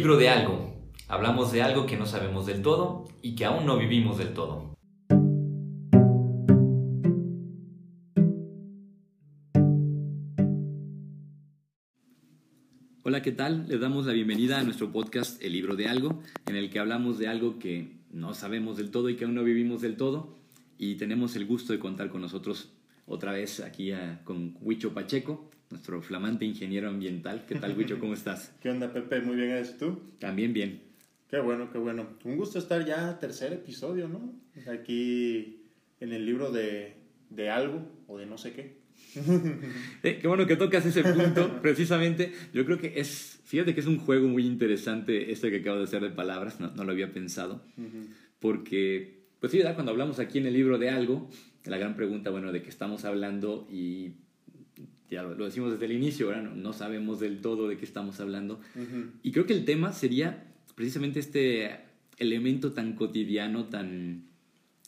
libro de algo. Hablamos de algo que no sabemos del todo y que aún no vivimos del todo. Hola, ¿qué tal? Les damos la bienvenida a nuestro podcast El libro de algo, en el que hablamos de algo que no sabemos del todo y que aún no vivimos del todo. Y tenemos el gusto de contar con nosotros otra vez aquí con Huicho Pacheco, nuestro flamante ingeniero ambiental. ¿Qué tal, Huicho? ¿Cómo estás? ¿Qué onda, Pepe? Muy bien, ¿eres tú? También bien. Qué bueno, qué bueno. Un gusto estar ya, tercer episodio, ¿no? Aquí en el libro de, de algo o de no sé qué. Eh, qué bueno que tocas ese punto, precisamente. Yo creo que es, fíjate que es un juego muy interesante este que acabo de hacer de palabras, no, no lo había pensado, porque, pues sí, ¿verdad? cuando hablamos aquí en el libro de algo, la gran pregunta, bueno, de qué estamos hablando y ya lo, decimos desde el inicio, ¿verdad? No, sabemos del todo de qué estamos hablando. Y creo que el tema sería precisamente este elemento tan cotidiano, tan,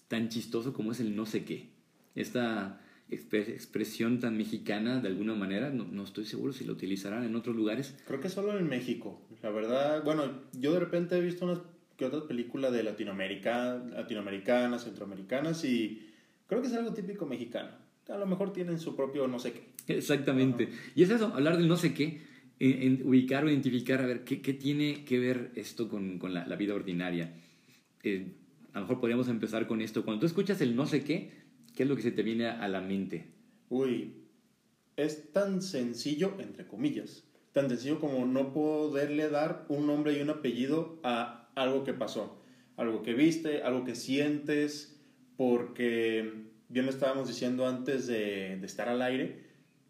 tan chistoso como es el no sé qué. Esta expresión tan mexicana, de alguna manera, no, no, estoy seguro si lo utilizarán en otros lugares. Creo que solo en México. La verdad, bueno, yo de repente he visto unas que otras películas de Latinoamérica, latinoamericanas, centroamericanas y creo que es algo típico mexicano. A lo mejor tienen su propio no sé qué. Exactamente. Y es eso, hablar del no sé qué, en, ubicar o identificar, a ver, ¿qué, qué tiene que ver esto con, con la, la, vida ordinaria? Eh, a lo mejor podríamos empezar con esto. Cuando tú escuchas el no sé qué, ¿qué es lo que se te viene a la mente? Uy, es tan sencillo, entre comillas, tan sencillo como no poderle dar un nombre y un apellido a algo que pasó, algo que viste, algo que sientes, porque bien lo estábamos diciendo antes de, de estar al aire,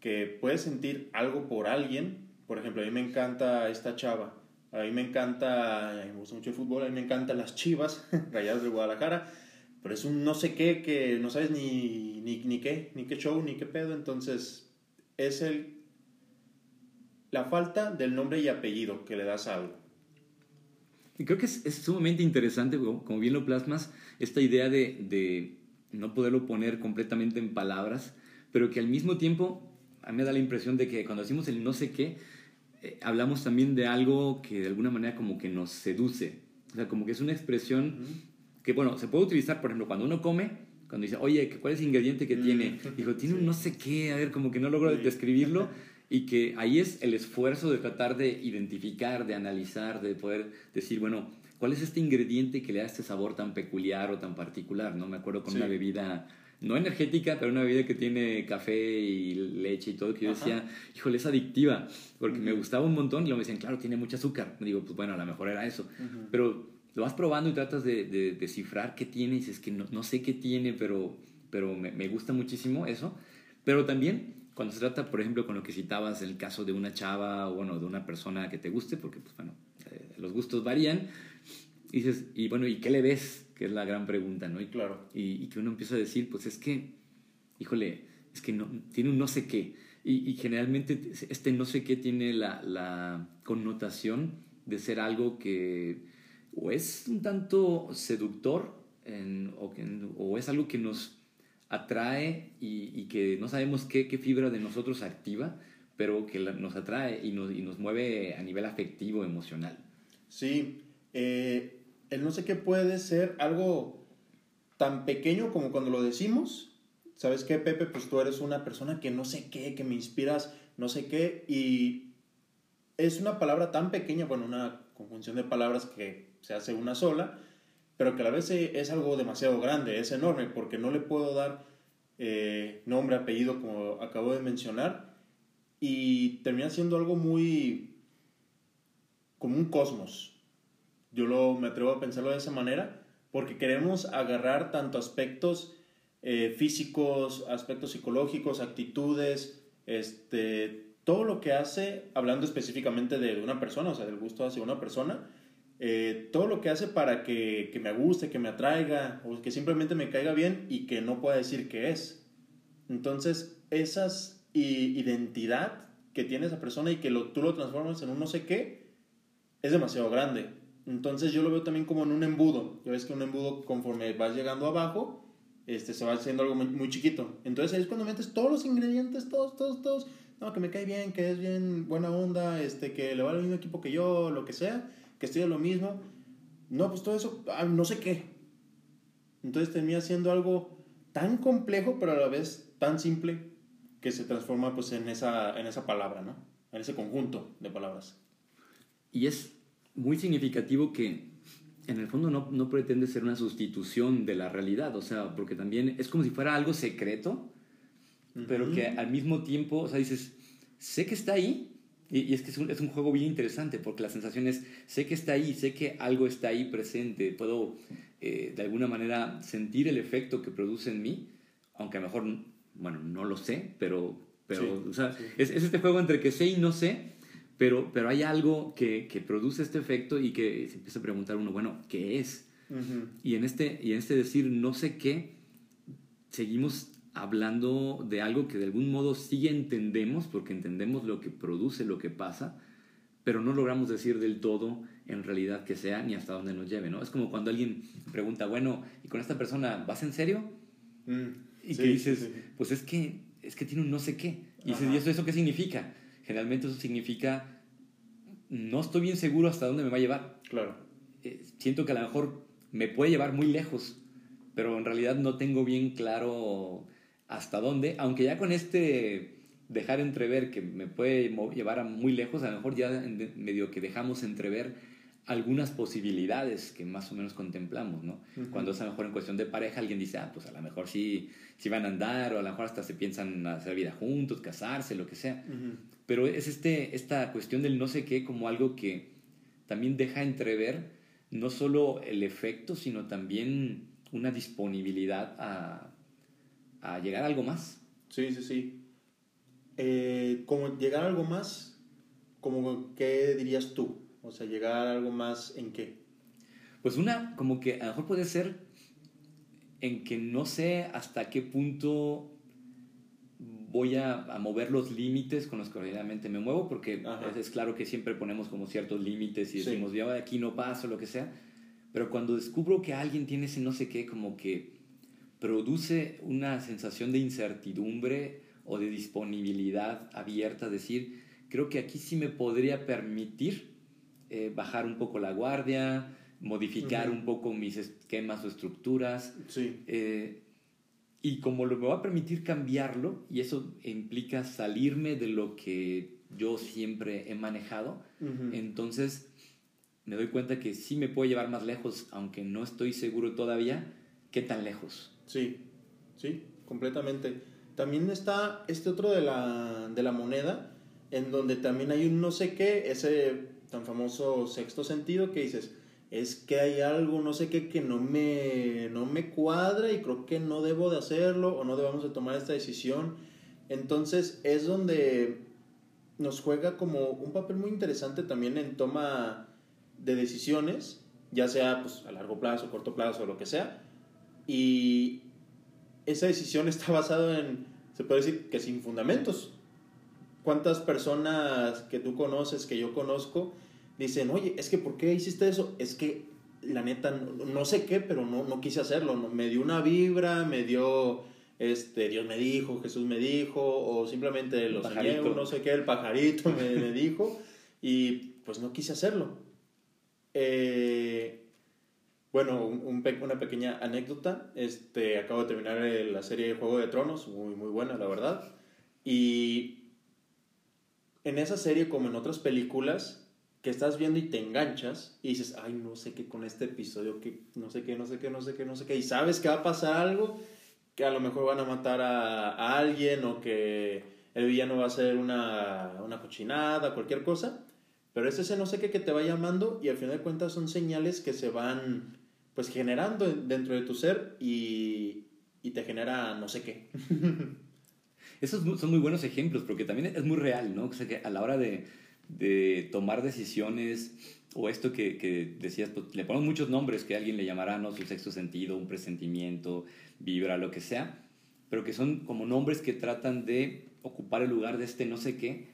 que puedes sentir algo por alguien, por ejemplo, a mí me encanta esta chava, a mí me encanta, me gusta mucho el fútbol, a mí me encantan las chivas, rayadas de Guadalajara, pero es un no sé qué que no sabes ni, ni, ni qué, ni qué show, ni qué pedo, entonces es el la falta del nombre y apellido que le das a algo. Y creo que es, es, sumamente interesante, como bien lo plasmas, esta idea de, de, no poderlo poner completamente en palabras, pero que al mismo tiempo a mí me da la impresión de que cuando decimos el no sé qué, eh, hablamos también de algo que de alguna manera como que nos seduce. O sea, como que es una expresión que, bueno, se puede utilizar, por ejemplo, cuando uno come, cuando dice, oye, ¿cuál es el ingrediente que tiene? Dijo, tiene un no sé qué, a ver, como que no logro describirlo. Y que ahí es el esfuerzo de tratar de identificar, de analizar, de poder decir, bueno, ¿cuál es este ingrediente que le da este sabor tan peculiar o tan particular? ¿no? Me acuerdo con una bebida no energética, pero una bebida que tiene café y leche y todo, que yo decía, híjole, es adictiva, porque me gustaba un montón y luego me decían, claro, tiene mucho azúcar. Me digo, pues bueno, a lo mejor era eso. Pero lo vas probando y tratas de, de descifrar qué tiene y dices que no, no, sé qué tiene, pero, pero me, me, gusta muchísimo eso. Pero también cuando se trata, por ejemplo, con lo que citabas, el caso de una chava o bueno, de una persona que te guste, porque pues bueno, eh, los gustos varían, y dices, y bueno, ¿y qué le ves? Que es la gran pregunta, ¿no? Y, claro. Y, que uno empieza a decir, pues es que, híjole, es que no, tiene un no sé qué. Y, generalmente este no sé qué tiene la, la, connotación de ser algo que o es un tanto seductor o, que, o, es algo que nos atrae y, que no sabemos qué, qué, fibra de nosotros activa, pero que nos atrae y nos, y nos mueve a nivel afectivo, emocional. Sí, eh, el no sé qué puede ser algo tan pequeño como cuando lo decimos. ¿Sabes qué, Pepe? Pues tú eres una persona que no sé qué, que me inspiras, no sé qué, y es una palabra tan pequeña, bueno, una conjunción de palabras que se hace una sola, pero que a la vez es algo demasiado grande, es enorme, porque no le puedo dar eh, nombre, apellido, como acabo de mencionar, y termina siendo algo muy como un cosmos, yo lo, me atrevo a pensarlo de esa manera, porque queremos agarrar tanto aspectos eh, físicos, aspectos psicológicos, actitudes, este, todo lo que hace, hablando específicamente de una persona, o sea, del gusto hacia una persona, eh, todo lo que hace para que, que, me guste, que me atraiga, o que simplemente me caiga bien y que no pueda decir qué es. Entonces, esas identidad que tiene esa persona y que lo, tú lo transformas en un no sé qué, es demasiado grande. Entonces yo lo veo también como en un embudo. Ya ves que un embudo conforme vas llegando abajo, este, se va haciendo algo muy, chiquito. Entonces ahí es cuando metes todos los ingredientes, todos, todos, todos. No, que me cae bien, que es bien buena onda, este, que le va al mismo equipo que yo, lo que sea. que estudia lo mismo. No, pues todo eso, ah, no sé qué. Entonces termina siendo algo tan complejo, pero a la vez tan simple, que se transforma pues en esa, en esa palabra, ¿no? En ese conjunto de palabras. Y es muy significativo que en el fondo no, no pretende ser una sustitución de la realidad, o sea, porque también es como si fuera algo secreto, pero que al mismo tiempo, o sea, dices, sé que está ahí, y, es que es un, es un, juego bien interesante, porque la sensación es, sé que está ahí, sé que algo está ahí presente, puedo eh, de alguna manera sentir el efecto que produce en mí, aunque a lo mejor, bueno, no lo sé, pero, pero o sea, Es, es, este juego entre que sé y no sé, pero, pero hay algo que, que produce este efecto y que se empieza a preguntar uno, bueno, ¿qué es? y, en este, y en este decir no sé qué, seguimos hablando de algo que de algún modo sí entendemos, porque entendemos lo que produce, lo que pasa, pero no logramos decir del todo en realidad que sea ni hasta dónde nos lleve, ¿no? Es como cuando alguien pregunta, bueno, ¿y con esta persona vas en serio? Mm, y que dices, pues es que, es que tiene un no sé qué. Y dices, ¿y eso, eso qué significa? Generalmente eso significa, no estoy bien seguro hasta dónde me va a llevar. Claro. Eh, siento que a lo mejor me puede llevar muy lejos, pero en realidad no tengo bien claro hasta dónde, aunque ya con este dejar entrever que me puede llevar a muy lejos, a lo mejor ya medio que dejamos entrever algunas posibilidades que más o menos contemplamos, ¿no? Cuando es a lo mejor en cuestión de pareja, alguien dice, ah, pues a lo mejor sí, sí van a andar, o a lo mejor hasta se piensan hacer vida juntos, casarse, lo que sea. Pero es este, esta cuestión del no sé qué como algo que también deja entrever no solo el efecto, sino también una disponibilidad a, a llegar a algo más. Sí, sí, sí. Eh, como llegar a algo más, como ¿qué dirías tú? O sea, llegar a algo más en qué? Pues una, como que a lo mejor puede ser en que no sé hasta qué punto voy a, a mover los límites con los que realmente me muevo, porque es, claro que siempre ponemos como ciertos límites y decimos, sí. de aquí no paso, lo que sea, pero cuando descubro que alguien tiene ese no sé qué, como que produce una sensación de incertidumbre o de disponibilidad abierta, decir, creo que aquí sí me podría permitir eh, bajar un poco la guardia, modificar un poco mis esquemas o estructuras. Sí. Eh, y como lo me va a permitir cambiarlo, y eso implica salirme de lo que yo siempre he manejado, entonces me doy cuenta que sí me puedo llevar más lejos, aunque no estoy seguro todavía qué tan lejos. Sí, sí, completamente. También está este otro de la, de la moneda, en donde también hay un no sé qué, ese tan famoso sexto sentido que dices, es que hay algo, no sé qué, que no me, no me cuadra y creo que no debo de hacerlo o no debemos de tomar esta decisión. Entonces es donde nos juega como un papel muy interesante también en toma de decisiones, ya sea pues, a largo plazo, corto plazo, o lo que sea, y esa decisión está basada en, se puede decir que sin fundamentos. ¿Cuántas personas que tú conoces, que yo conozco, dicen, oye, es que ¿por qué hiciste eso? Es que la neta, no, sé qué, pero no, no quise hacerlo. Me dio una vibra, me dio, este, Dios me dijo, Jesús me dijo, o simplemente lo soñé, no sé qué, el pajarito me, me dijo, y pues no quise hacerlo. Eh, bueno, un, una pequeña anécdota. Este, acabo de terminar la serie de Juego de Tronos, muy, muy buena, la verdad. Y en esa serie, como en otras películas, que estás viendo y te enganchas y dices, ay, no sé qué con este episodio, que no sé qué, no sé qué, no sé qué, no sé qué, y sabes que va a pasar algo, que a lo mejor van a matar a, alguien o que el villano va a hacer una, una cochinada, cualquier cosa, pero es ese no sé qué que te va llamando y al final de cuentas son señales que se van pues generando dentro de tu ser y, y te genera no sé qué. Esos son muy buenos ejemplos porque también es muy real, ¿no? O sea, que a la hora de, de tomar decisiones o esto que, que, decías, pues, le ponemos muchos nombres que alguien le llamará, ¿no? Su sexto sentido, un presentimiento, vibra, lo que sea, pero que son como nombres que tratan de ocupar el lugar de este no sé qué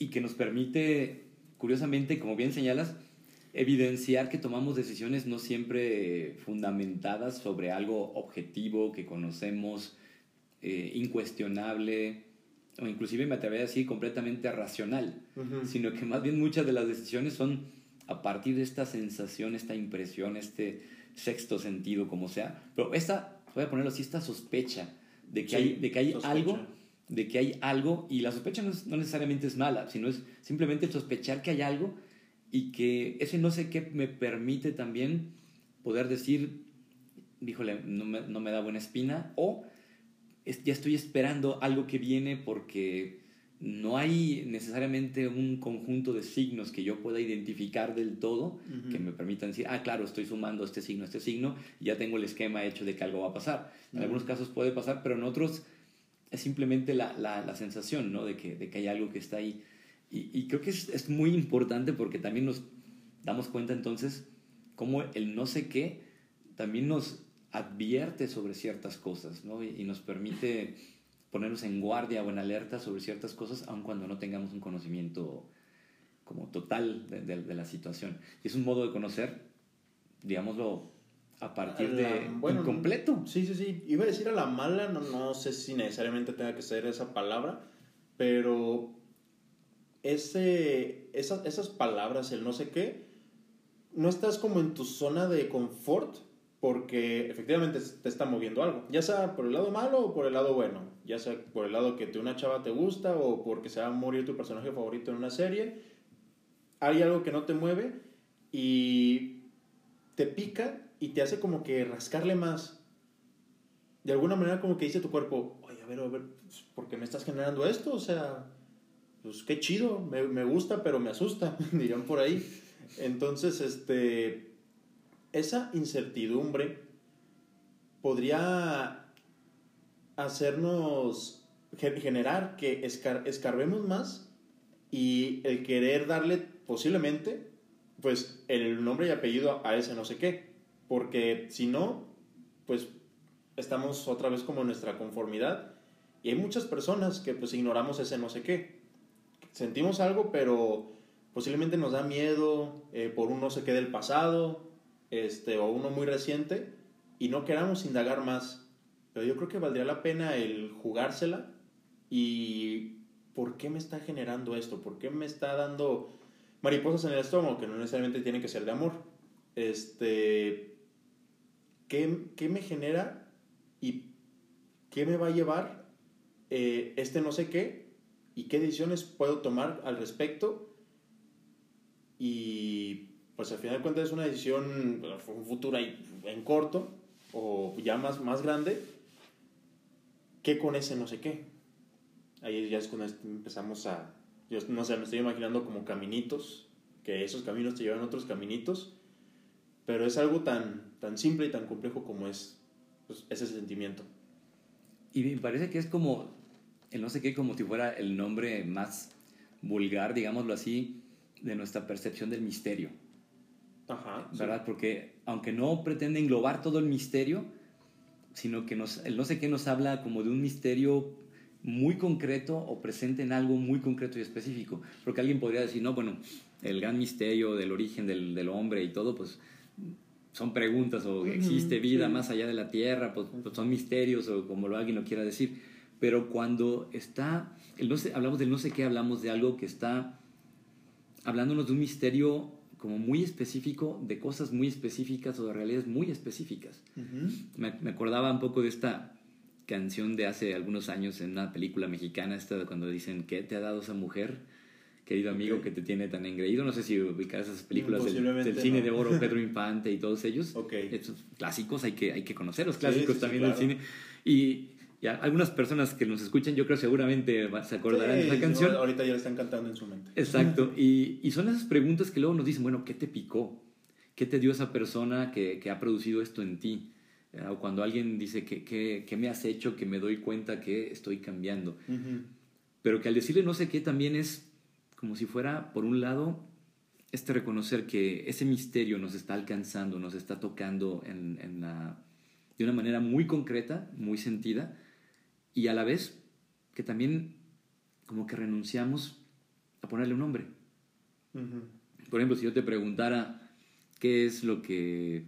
y que nos permite, curiosamente, como bien señalas, evidenciar que tomamos decisiones no siempre fundamentadas sobre algo objetivo que conocemos, eh, incuestionable, o inclusive me atrevería a decir completamente racional, sino que más bien muchas de las decisiones son a partir de esta sensación, esta impresión, este sexto sentido, como sea, pero esta, voy a ponerlo así, esta sospecha de que Sí, hay, de que hay sospecha. algo, de que hay algo, y la sospecha no, es- no necesariamente es mala, sino es simplemente el sospechar que hay algo y que ese no sé qué me permite también poder decir, híjole, no me, no me da buena espina, o es- ya estoy esperando algo que viene porque no hay necesariamente un conjunto de signos que yo pueda identificar del todo Ujú. que me permitan decir, ah, claro, estoy sumando este signo, este signo, y ya tengo el esquema hecho de que algo va a pasar. En Ujú. algunos casos puede pasar, pero en otros es simplemente la, la, la sensación, ¿no? De que, de que hay algo que está ahí. Y, y creo que es, es muy importante porque también nos damos cuenta entonces cómo el no sé qué también nos advierte sobre ciertas cosas, ¿no? Y, nos permite ponernos en guardia o en alerta sobre ciertas cosas, aun cuando no tengamos un conocimiento como total de, de- de la situación. Y es un modo de conocer, digámoslo, a partir de La- bueno, incompleto. Sí, sí, sí. Iba a decir a la mala, no, no sé si necesariamente tenga que ser esa palabra, pero ese, esa- esas palabras, el no sé qué, no estás como en tu zona de confort porque efectivamente te está moviendo algo, ya sea por el lado malo o por el lado bueno, ya sea por el lado que te, una chava te gusta o porque se va a morir tu personaje favorito en una serie, hay algo que no te mueve y te pica y te hace como que rascarle más. De alguna manera como que dice tu cuerpo, oye, a ver, a ver, pues, ¿por qué me estás generando esto? O sea, pues qué chido, me, me gusta, pero me asusta, dirían por ahí. Entonces, este, esa incertidumbre podría hacernos ge- generar que escar- escarbemos más y el querer darle posiblemente pues el nombre y apellido a ese no sé qué. Porque si no pues estamos otra vez como en nuestra conformidad y hay muchas personas que pues ignoramos ese no sé qué. Sentimos algo pero posiblemente nos da miedo eh, por un no sé qué del pasado este o uno muy reciente y no queramos indagar más. Pero yo creo que valdría la pena el jugársela y por qué me está generando esto por qué me está dando mariposas en el estómago que no necesariamente tienen que ser de amor este qué, qué me genera y qué me va a llevar eh, este no sé qué y qué decisiones puedo tomar al respecto y pues al final de cuentas es una decisión un futuro en corto o ya más, más grande que con ese no sé qué. Ahí ya es cuando empezamos a yo no sé me estoy imaginando como caminitos que esos caminos te llevan a otros caminitos pero es algo tan tan simple y tan complejo como es pues, ese sentimiento. Y me parece que es como, el no sé qué, como si fuera el nombre más vulgar, digámoslo así, de nuestra percepción del misterio, ajá sí. ¿verdad? Porque aunque no pretende englobar todo el misterio, sino que nos, el no sé qué nos habla como de un misterio muy concreto o presente en algo muy concreto y específico. Porque alguien podría decir, no, bueno, el gran misterio del origen del, del hombre y todo, pues son preguntas o existe vida sí. más allá de la tierra, pues, pues son misterios o como lo alguien lo quiera decir. Pero cuando está, el no sé, hablamos del no sé qué, hablamos de algo que está hablándonos de un misterio como muy específico, de cosas muy específicas o de realidades muy específicas. Ujú. Me, me acordaba un poco de esta canción de hace algunos años en una película mexicana, esta de cuando dicen, ¿qué te ha dado esa mujer? Querido amigo Ok. que te tiene tan engreído. No sé si ubicas esas películas del, del cine no. de oro, Pedro Infante y todos ellos. Ok. Estos clásicos hay que, hay que conocer, los Sí, clásicos sí, sí, también claro. del cine. Y ya, algunas personas que nos escuchan, yo creo seguramente se acordarán de Sí, esa sí, canción. ahorita ya la están cantando en su mente Exacto. Y, y son esas preguntas que luego nos dicen, bueno, ¿qué te picó? ¿Qué te dio esa persona que, que ha producido esto en ti? Eh, O cuando alguien dice, ¿qué, qué, qué me has hecho que me doy cuenta que estoy cambiando? Ujú. Pero que al decirle no sé qué también es como si fuera, por un lado, este reconocer que ese misterio nos está alcanzando, nos está tocando en, en la, de una manera muy concreta, muy sentida, y a la vez que también como que renunciamos a ponerle un nombre. Ujú. Por ejemplo, si yo te preguntara qué es lo que,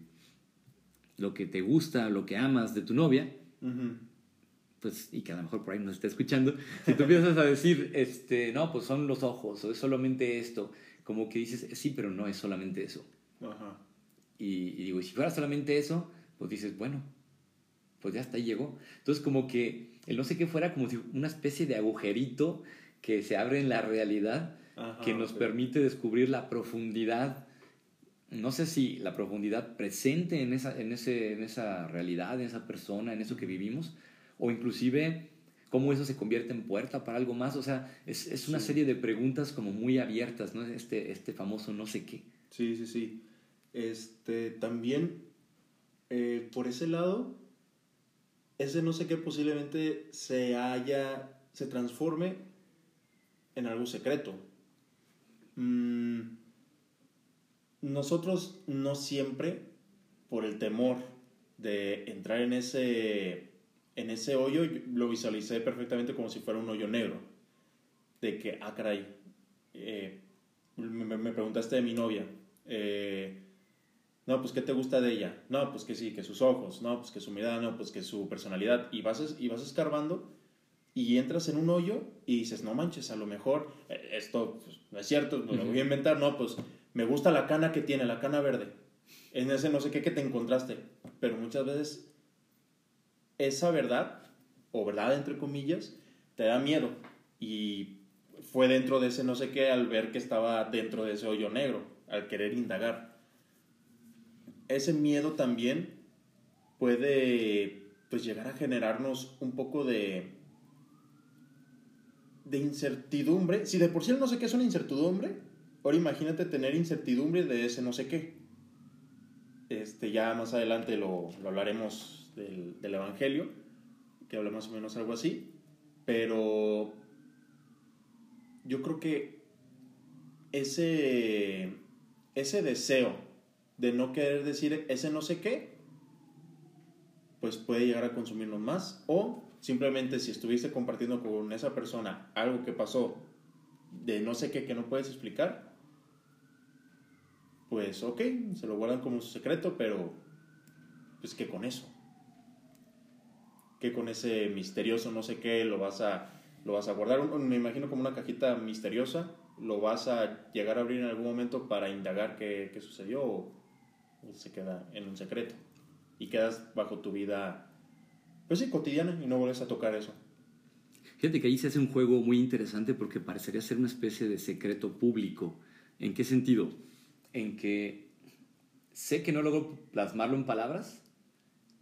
lo que te gusta, lo que amas de tu novia, Ujú. pues, y que a lo mejor por ahí nos está escuchando, si tú empiezas a decir, este, no, pues son los ojos, o es solamente esto, como que dices, sí, pero no es solamente eso. Ajá. Y, y digo, y si fuera solamente eso, pues dices, bueno, pues ya hasta ahí llegó. Entonces como que el no sé qué fuera como si una especie de agujerito que se abre en la realidad Ajá, que nos permite descubrir la profundidad, no sé si la profundidad presente en esa, en, ese, en esa realidad, en esa persona, en eso que vivimos, o inclusive cómo eso se convierte en puerta para algo más. O sea, es, es una Sí. serie de preguntas como muy abiertas, ¿no? Este, este famoso no sé qué. Sí, sí, sí. Este, también, eh, por ese lado, ese no sé qué posiblemente se haya, se transforme en algo secreto. Mm, nosotros no siempre, por el temor de entrar en ese, en ese hoyo, yo lo visualicé perfectamente como si fuera un hoyo negro. De que, ah, caray, eh, me preguntaste de mi novia. eh, no, pues, ¿qué te gusta de ella? No, pues que sí, que sus ojos. No, pues que su mirada. No, pues que su personalidad. Y vas, y vas escarbando y entras en un hoyo y dices, no manches, a lo mejor eh, esto pues, no es cierto, me lo voy a inventar. No, pues me gusta la cana que tiene, la cana verde. En ese no sé qué que te encontraste. Pero muchas veces esa verdad, o verdad entre comillas, te da miedo. Y fue dentro de ese no sé qué al ver que estaba dentro de ese hoyo negro, al querer indagar. Ese miedo también puede pues llegar a generarnos un poco de de incertidumbre. Si de por sí el no sé qué es una incertidumbre, ahora imagínate tener incertidumbre de ese no sé qué. Este, ya más adelante lo, lo hablaremos del, del Evangelio, que habla más o menos algo así, pero yo creo que ese, ese deseo de no querer decir ese no sé qué, pues puede llegar a consumirnos más. O simplemente si estuviste compartiendo con esa persona algo que pasó de no sé qué que no puedes explicar, pues ok, se lo guardan como su secreto, pero pues que con eso, que con ese misterioso no sé qué lo vas a, lo vas a guardar, me imagino como una cajita misteriosa, lo vas a llegar a abrir en algún momento para indagar qué, qué sucedió o, se queda en un secreto y quedas bajo tu vida, pues sí, cotidiana y no vuelves a tocar eso. Fíjate que ahí se hace un juego muy interesante porque parecería ser una especie de secreto público. ¿En qué sentido? En que sé que no logro plasmarlo en palabras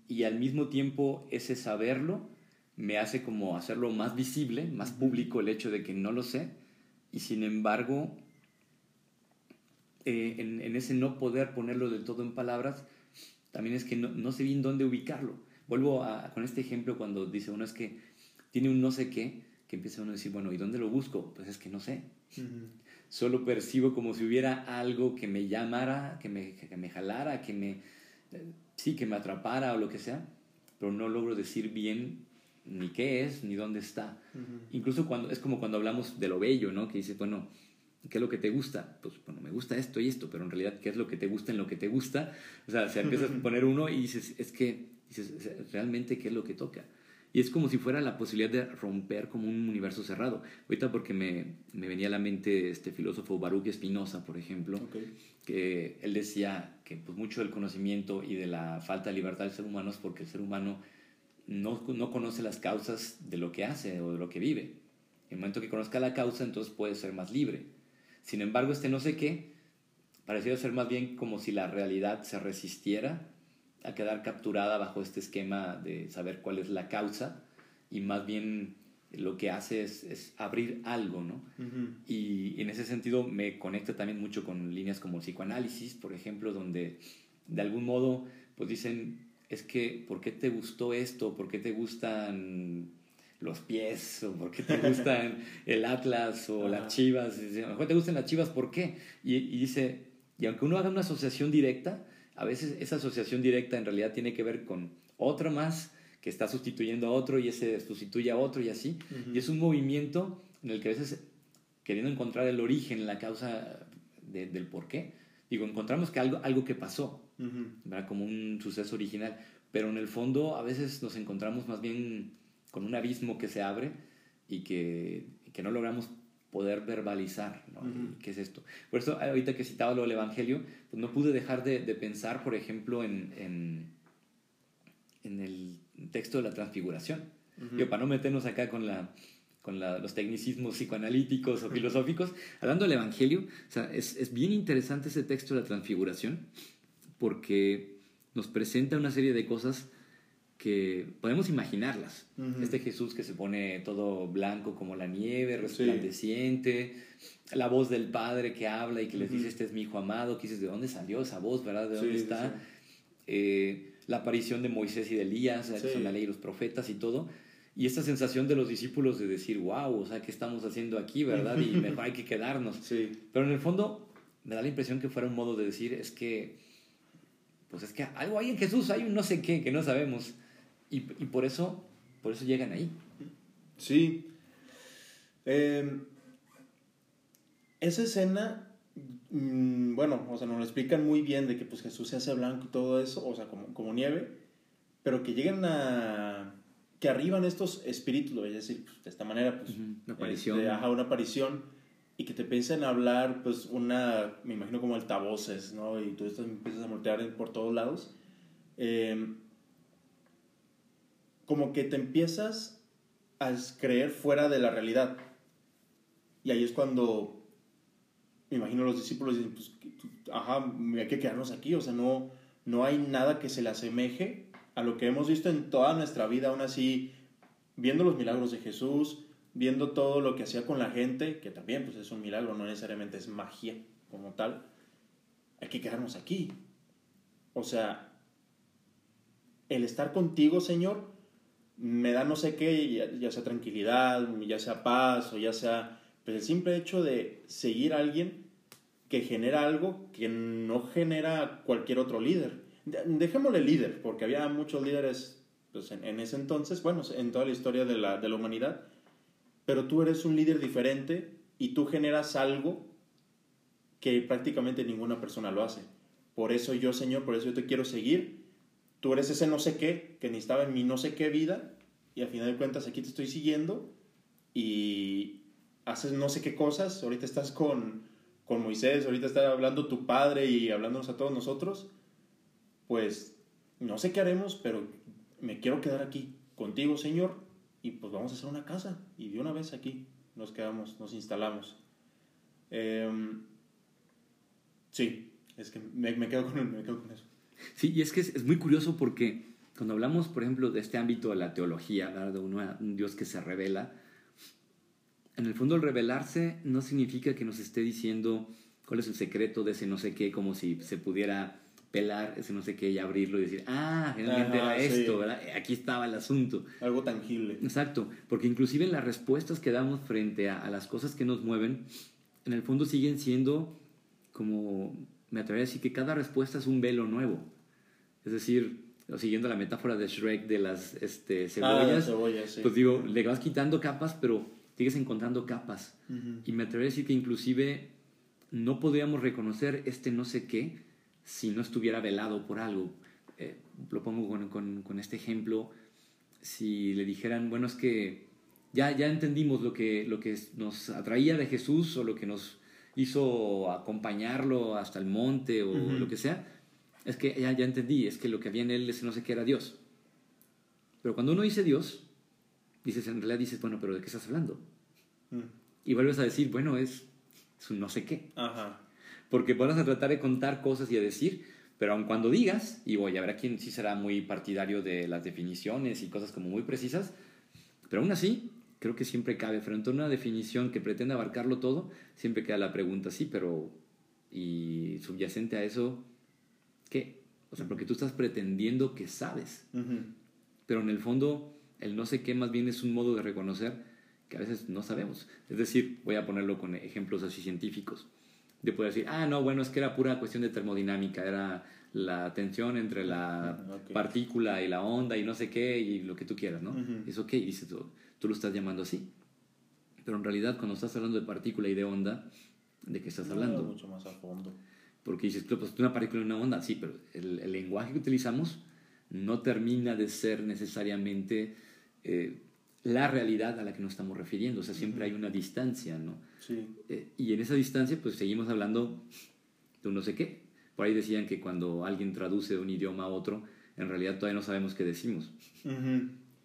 y al mismo tiempo ese saberlo me hace como hacerlo más visible, más público el hecho de que no lo sé y sin embargo eh, en, en ese no poder ponerlo del todo en palabras también es que no, no sé bien dónde ubicarlo. Vuelvo a, con este ejemplo cuando dice uno es que tiene un no sé qué, que empieza uno a decir, bueno, ¿y dónde lo busco? Pues es que no sé. Solo percibo como si hubiera algo que me llamara, que me, que me jalara, que me, sí, que me atrapara o lo que sea, pero no logro decir bien ni qué es, ni dónde está. Incluso cuando, es como cuando hablamos de lo bello, ¿no? Que dices, bueno, ¿qué es lo que te gusta? Pues, bueno, me gusta esto y esto, pero en realidad, ¿qué es lo que te gusta en lo que te gusta? O sea, se empiezas a poner uno y dices, es que, dices, realmente, ¿qué es lo que toca? Y es como si fuera la posibilidad de romper como un universo cerrado. Ahorita porque me, me venía a la mente este filósofo Baruch Spinoza, por ejemplo, Ok. que él decía que pues, mucho del conocimiento y de la falta de libertad del ser humano es porque el ser humano no, no conoce las causas de lo que hace o de lo que vive. En el momento que conozca la causa, entonces puede ser más libre. Sin embargo, este no sé qué parecía ser más bien como si la realidad se resistiera a quedar capturada bajo este esquema de saber cuál es la causa y más bien lo que hace es, es abrir algo, ¿no? Y en ese sentido me conecta también mucho con líneas como el psicoanálisis, por ejemplo, donde de algún modo pues dicen, es que, ¿por qué te gustó esto? ¿Por qué te gustan los pies? ¿O por qué te gustan el Atlas o Ajá. las chivas? Y dice, a lo mejor te gustan las chivas, ¿por qué? Y, y dice, y aunque uno haga una asociación directa, a veces esa asociación directa en realidad tiene que ver con otro más que está sustituyendo a otro y ese sustituye a otro y así. Ujú. Y es un movimiento en el que a veces, queriendo encontrar el origen, la causa de- del por qué, digo, encontramos que algo, algo que pasó, Ujú. ¿verdad? como un suceso original, pero en el fondo a veces nos encontramos más bien con un abismo que se abre y que, que no logramos poder verbalizar, ¿no? ¿Qué es esto? Por eso, ahorita que citaba lo del Evangelio, pues no pude dejar de, de pensar, por ejemplo, en, en, en, el texto de la transfiguración. Yo, para no meternos acá con, la, con la, los tecnicismos psicoanalíticos o filosóficos, hablando del Evangelio, o sea, es, es bien interesante ese texto de la transfiguración, porque nos presenta una serie de cosas que podemos imaginarlas. Este Jesús que se pone todo blanco como la nieve, resplandeciente, la voz del Padre que habla y que les dice, este es mi hijo amado, que dices, ¿de dónde salió esa voz, verdad? ¿De dónde está? Eh, la aparición de Moisés y de Elías, son la ley y los profetas y todo. Y esta sensación de los discípulos de decir, wow, o sea, ¿qué estamos haciendo aquí, verdad? Y mejor hay que quedarnos. Pero en el fondo me da la impresión que fuera un modo de decir, es que, pues es que algo hay en Jesús, hay un no sé qué que no sabemos. Y, y por, eso, por eso llegan ahí. Sí. Em, esa escena, mm, bueno, o sea, nos lo explican muy bien de que pues Jesús se hace blanco y todo eso, o sea, como, como nieve, pero que llegan a... que arriban estos espíritus, es decir, pues, de esta manera, pues... Una aparición. Este, ajá, una aparición y que te empiecen a hablar, pues, una, me imagino como altavoces, ¿no? Y tú estás, empiezas a voltear por todos lados. Eh, como que te empiezas a creer fuera de la realidad. Y ahí es cuando, me imagino los discípulos dicen, pues, ajá, hay que quedarnos aquí, o sea, no, no hay nada que se le asemeje a lo que hemos visto en toda nuestra vida, aún así, viendo los milagros de Jesús, viendo todo lo que hacía con la gente, que también pues es un milagro, no necesariamente es magia como tal, hay que quedarnos aquí. O sea, el estar contigo, Señor, me da no sé qué, ya, sea tranquilidad, ya sea paz o ya sea, pues el simple hecho de seguir a alguien que genera algo que no genera cualquier otro líder. Dejémosle líder, porque había muchos líderes pues, en, ese entonces, bueno, en toda la historia de la, de la humanidad, pero tú eres un líder diferente y tú generas algo que prácticamente ninguna persona lo hace. Por eso yo, Señor, por eso yo te quiero seguir tú eres ese no sé qué que necesitaba en mi no sé qué vida y al final de cuentas aquí te estoy siguiendo y haces no sé qué cosas, ahorita estás con, con Moisés, ahorita está hablando tu padre y hablándonos a todos nosotros, pues no sé qué haremos, pero me quiero quedar aquí contigo, Señor, y pues vamos a hacer una casa y de una vez aquí nos quedamos, nos instalamos. Em, sí, es que me, me, quedo con, me quedo con eso. Sí, y es que es, muy curioso porque cuando hablamos, por ejemplo, de este ámbito de la teología, de un Dios que se revela, en el fondo el revelarse no significa que nos esté diciendo cuál es el secreto de ese no sé qué, como si se pudiera pelar ese no sé qué y abrirlo y decir, ah, finalmente era esto, ¿verdad? Aquí estaba el asunto. Algo tangible. Exacto, porque inclusive en las respuestas que damos frente a, a las cosas que nos mueven, en el fondo siguen siendo como me atrevería a decir que cada respuesta es un velo nuevo. Es decir, siguiendo la metáfora de Shrek de las este, ah, cebollas, pues digo, le vas quitando capas, pero sigues encontrando capas. Y me atrevería a decir que inclusive no podríamos reconocer este no sé qué si no estuviera velado por algo. Eh, lo pongo con, con, con, este ejemplo. Si le dijeran, bueno, es que ya, ya entendimos lo que, lo que nos atraía de Jesús o lo que nos hizo acompañarlo hasta el monte o lo que sea, es que ya, ya entendí, es que lo que había en él es no sé qué era Dios. Pero cuando uno dice Dios, dices, en realidad dices, bueno, pero ¿de qué estás hablando? Mm. Y vuelves a decir, bueno, es, es, un no sé qué. Ajá. Porque vas a tratar de contar cosas y a decir, pero aun cuando digas, y voy a quién sí será muy partidario de las definiciones y cosas como muy precisas, pero aún así, creo que siempre cabe, frente a una definición que pretende abarcarlo todo, siempre queda la pregunta, sí, pero y subyacente a eso, ¿qué? O sea, porque tú estás pretendiendo que sabes, pero en el fondo el no sé qué más bien es un modo de reconocer que a veces no sabemos. Es decir, voy a ponerlo con ejemplos así científicos. De poder decir, ah, no, bueno, es que era pura cuestión de termodinámica, era la tensión entre la partícula y la onda y no sé qué y lo que tú quieras, ¿no? Es ok, dices tú tú lo estás llamando así. Pero en realidad cuando estás hablando de partícula y de onda, ¿de qué estás hablando? mucho más a fondo. Porque dices, pues una partícula y una onda, sí, pero el, lenguaje que utilizamos no termina de ser necesariamente eh, la realidad a la que nos estamos refiriendo. O sea, siempre hay una distancia, ¿no? Sí. Eh, y en esa distancia, pues seguimos hablando de un no sé qué. Por ahí decían que cuando alguien traduce de un idioma a otro, en realidad todavía no sabemos qué decimos.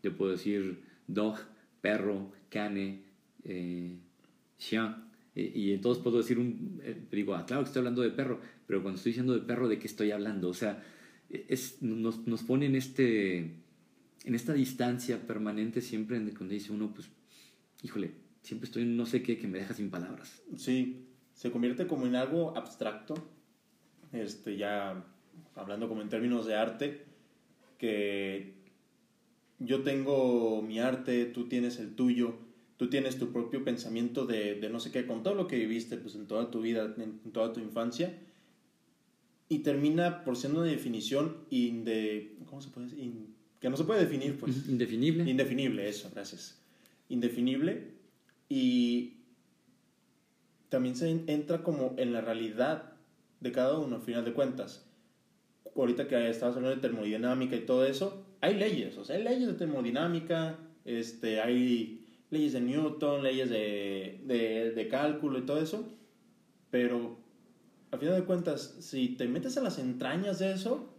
Yo puedo decir dog, perro, cane, eh, chien, y entonces puedo decir un. Eh, digo, ah, claro que estoy hablando de perro, pero cuando estoy diciendo de perro, ¿de qué estoy hablando? O sea, es, nos, nos pone en, este, en esta distancia permanente siempre cuando dice uno, pues, híjole, siempre estoy en no sé qué que me deja sin palabras. Sí, se convierte como en algo abstracto, este, ya hablando como en términos de arte, que yo tengo mi arte, tú tienes el tuyo, tú tienes tu propio pensamiento de, de, no sé qué, con todo lo que viviste pues, en toda tu vida, en, toda tu infancia, y termina por ser una definición inde, ¿cómo se puede decir? que no se puede definir, pues. Indefinible. Indefinible, eso, gracias. Indefinible. Y también se entra como en la realidad de cada uno, al final de cuentas. Ahorita que estabas hablando de termodinámica y todo eso, hay leyes, o sea, hay leyes de termodinámica, este, hay leyes de Newton, leyes de, de, de cálculo y todo eso, pero al final de cuentas, si te metes a las entrañas de eso,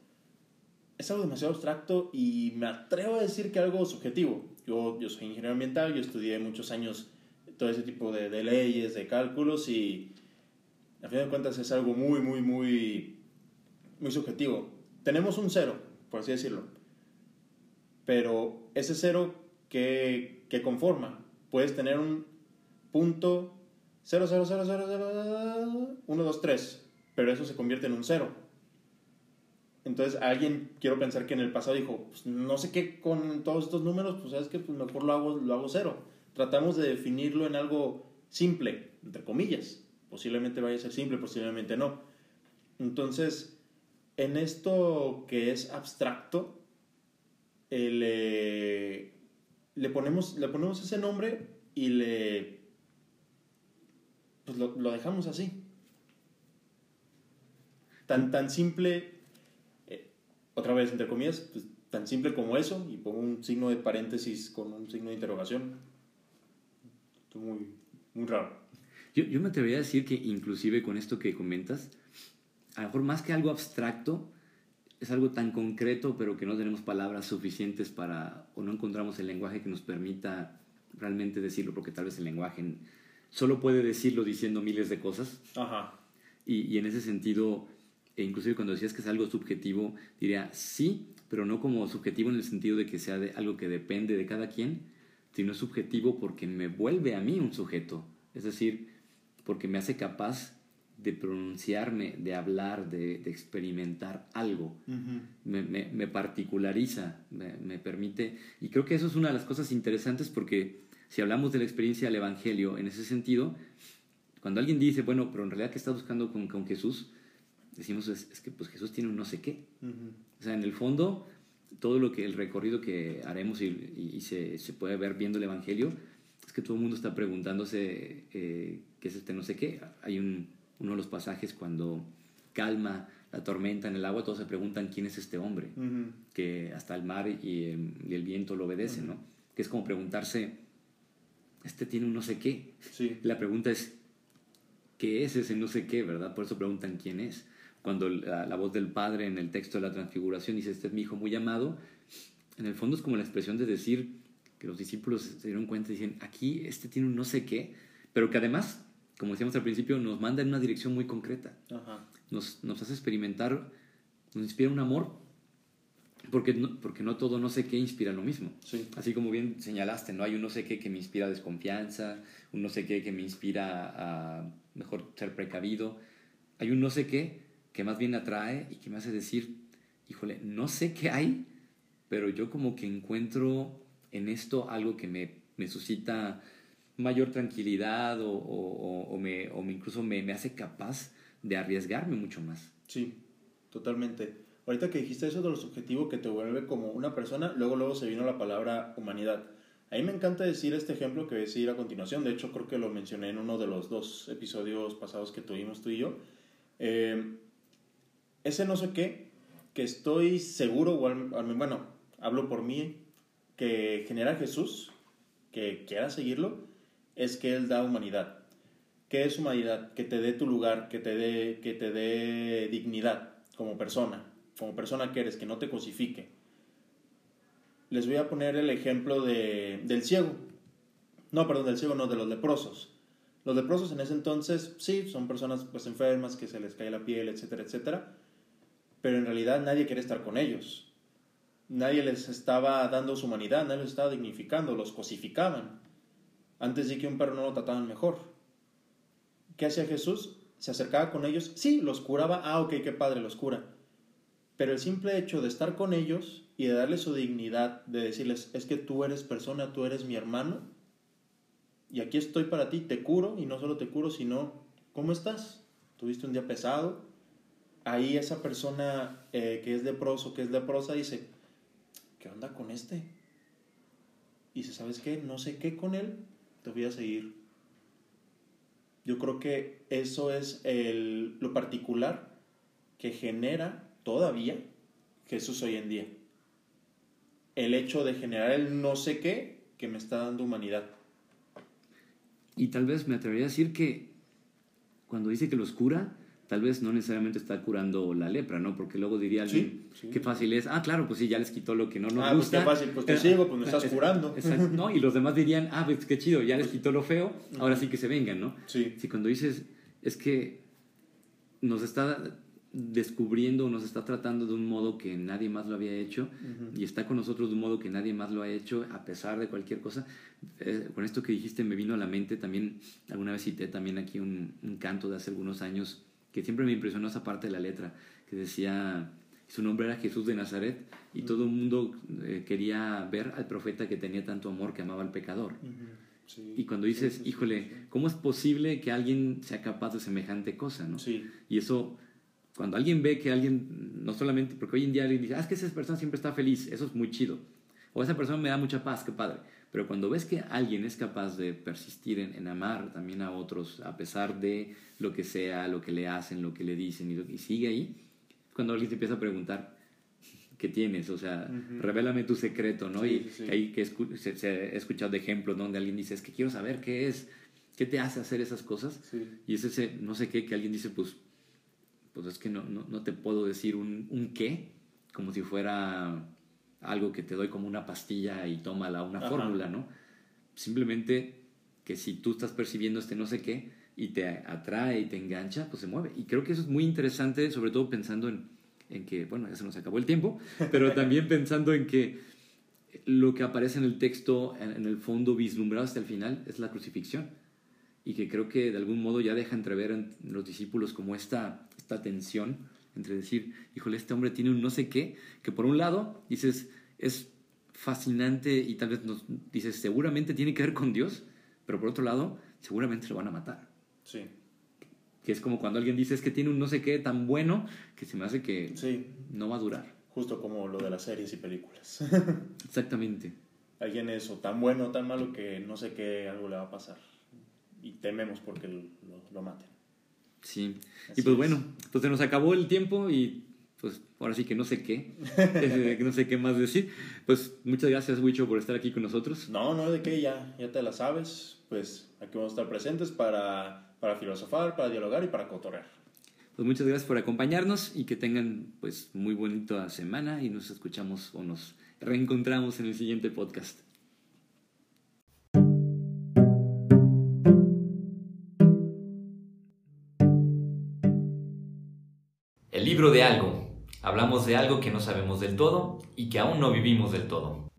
es algo demasiado abstracto y me atrevo a decir que algo subjetivo. Yo, yo soy ingeniero ambiental, yo estudié muchos años todo ese tipo de, de leyes, de cálculos y al final de cuentas es algo muy, muy, muy, muy subjetivo. Tenemos un cero, por así decirlo, pero ese cero que que conforma. Puedes tener un punto 0, 0, 0, 0, 0, 1, 2, 3, pero eso se convierte en un 0. Entonces alguien, quiero pensar que en el pasado dijo, pues, no sé qué con todos estos números, pues sabes que pues, mejor lo hago, lo hago cero. Tratamos de definirlo en algo simple, entre comillas. Posiblemente vaya a ser simple, posiblemente no. Entonces, en esto que es abstracto, el, eh, le ponemos, le ponemos ese nombre y le. Pues lo, lo dejamos así. Tan, tan simple, eh, otra vez entre comillas, pues, tan simple como eso, y pongo un signo de paréntesis con un signo de interrogación. Esto muy, muy raro. Yo, yo me atrevería a decir que inclusive con esto que comentas, a lo mejor más que algo abstracto, es algo tan concreto, pero que no tenemos palabras suficientes para, o no encontramos el lenguaje que nos permita realmente decirlo, porque tal vez el lenguaje solo puede decirlo diciendo miles de cosas. Ajá. Y, y en ese sentido, e inclusive cuando decías que es algo subjetivo, diría sí, pero no como subjetivo en el sentido de que sea de algo que depende de cada quien, sino subjetivo porque me vuelve a mí un sujeto. Es decir, porque me hace capaz de pronunciarme, de hablar, de, experimentar algo. me, particulariza, me, permite. Y creo que eso es una de las cosas interesantes porque si hablamos de la experiencia del Evangelio en ese sentido, cuando alguien dice, bueno, pero en realidad, ¿qué está buscando con, con Jesús? Decimos, es, que pues Jesús tiene un no sé qué. O sea, en el fondo, todo lo que el recorrido que haremos y, se, se, puede ver viendo el Evangelio, es que todo el mundo está preguntándose eh, qué es este no sé qué. Hay un uno de los pasajes cuando calma la tormenta en el agua, todos se preguntan quién es este hombre, que hasta el mar y, el viento lo obedecen, ¿no? Que es como preguntarse, este tiene un no sé qué. Sí. La pregunta es, ¿qué es ese no sé qué, verdad? Por eso preguntan quién es. Cuando la, la, voz del Padre en el texto de la transfiguración dice, este es mi hijo muy amado, en el fondo es como la expresión de decir que los discípulos se dieron cuenta y dicen, aquí este tiene un no sé qué, pero que además como decíamos al principio, nos manda en una dirección muy concreta. Nos, nos, hace experimentar, nos inspira un amor, porque no, porque no todo no sé qué inspira lo mismo. Así como bien señalaste, ¿no? Hay un no sé qué que me inspira desconfianza, un no sé qué que me inspira a mejor ser precavido. Hay un no sé qué que más bien atrae y que me hace decir, híjole, no sé qué hay, pero yo como que encuentro en esto algo que me, me suscita mayor tranquilidad o, o, o, me, o me incluso me, me, hace capaz de arriesgarme mucho más. Sí, totalmente. Ahorita que dijiste eso de lo subjetivo que te vuelve como una persona, luego luego se vino la palabra humanidad. A mí me encanta decir este ejemplo que voy a decir a continuación. De hecho, creo que lo mencioné en uno de los dos episodios pasados que tuvimos tú y yo. Eh, ese no sé qué, que estoy seguro, o bueno, hablo por mí, que genera Jesús, que quiera seguirlo, es que Él da humanidad. ¿Qué es humanidad? Que te dé tu lugar, que te dé, que te dé dignidad como persona, como persona que eres, que no te cosifique. Les voy a poner el ejemplo de, del ciego. No, perdón, del ciego, no, de los leprosos. Los leprosos en ese entonces, sí, son personas pues enfermas, que se les cae la piel, etcétera, etcétera. Pero en realidad nadie quiere estar con ellos. Nadie les estaba dando su humanidad, nadie los estaba dignificando, los cosificaban. Antes de que un perro no lo trataban mejor. ¿Qué hacía Jesús? Se acercaba con ellos, sí, los curaba, ah, ok, qué padre, los cura. Pero el simple hecho de estar con ellos y de darles su dignidad, de decirles, es que tú eres persona, tú eres mi hermano, y aquí estoy para ti, te curo, y no solo te curo, sino, ¿cómo estás? ¿Tuviste un día pesado? Ahí esa persona eh, que es leproso, que es leprosa, dice, ¿qué onda con este? Y dice, ¿sabes qué? No sé qué con él, voy a seguir. Yo creo que eso es el, lo particular que genera todavía Jesús hoy en día. El hecho de generar el no sé qué que me está dando humanidad. Y tal vez me atrevería a decir que cuando dice que los cura, tal vez no necesariamente está curando la lepra, ¿no? Porque luego diría alguien, qué fácil es. Ah, claro, pues sí, ya les quitó lo que no nos ah, gusta. Pues qué fácil, pues te sigo, pues me estás curando. Exacto, ¿no? Y los demás dirían, ah, pues qué chido, ya les quitó lo feo, ahora sí que se vengan, ¿no? Sí. Si cuando dices, es que nos está descubriendo, nos está tratando de un modo que nadie más lo había hecho y está con nosotros de un modo que nadie más lo ha hecho a pesar de cualquier cosa. Eh, con esto que dijiste me vino a la mente también, alguna vez cité también aquí un, un, canto de hace algunos años que siempre me impresionó esa parte de la letra, que decía, su nombre era Jesús de Nazaret y todo el mundo eh, quería ver al profeta que tenía tanto amor que amaba al pecador. Sí. Y cuando dices, híjole, ¿cómo es posible que alguien sea capaz de semejante cosa? ¿no? Sí. Y eso cuando alguien ve que alguien, no solamente, porque hoy en día alguien dice, ah, es que esa persona siempre está feliz, eso es muy chido. O esa persona me da mucha paz, qué padre. Pero cuando ves que alguien es capaz de persistir en, en amar también a otros, a pesar de lo que sea, lo que le hacen, lo que le dicen, y, y sigue ahí, cuando alguien te empieza a preguntar, ¿qué tienes? O sea, uh -huh. revélame tu secreto, ¿no? Sí, y sí. ahí que escu se, se, he escuchado de ejemplos ¿no? donde alguien dice, es que quiero saber qué es, qué te hace hacer esas cosas. Sí. Y es ese, no sé qué, que alguien dice, pues pues es que no, no, no te puedo decir un, un, qué, como si fuera algo que te doy como una pastilla y tómala, una Ajá. fórmula, ¿no? Simplemente que si tú estás percibiendo este no sé qué y te atrae y te engancha, pues se mueve. Y creo que eso es muy interesante, sobre todo pensando en, en que, bueno, ya se nos acabó el tiempo, pero también pensando en que lo que aparece en el texto, en, en el fondo vislumbrado hasta el final, es la crucifixión y que creo que de algún modo ya deja entrever en los discípulos como esta, esta tensión entre decir, híjole, este hombre tiene un no sé qué, que por un lado dices, es fascinante y tal vez nos dices, seguramente tiene que ver con Dios, pero por otro lado, seguramente lo van a matar. Sí. Que es como cuando alguien dice, es que tiene un no sé qué tan bueno que se me hace que sí. no va a durar. Justo como lo de las series y películas. Exactamente. Alguien es o tan bueno o tan malo que no sé qué algo le va a pasar y tememos porque lo, lo maten. Sí, Así y pues es. bueno, entonces nos acabó el tiempo y pues ahora sí que no sé qué, no sé qué más decir. Pues muchas gracias, Wicho, por estar aquí con nosotros. No, no, de qué, ya, ya te la sabes. Pues aquí vamos a estar presentes para, para filosofar, para dialogar y para cotorrear. Pues muchas gracias por acompañarnos y que tengan pues muy bonita semana y nos escuchamos o nos reencontramos en el siguiente podcast. De algo. Hablamos de algo que no sabemos del todo y que aún no vivimos del todo.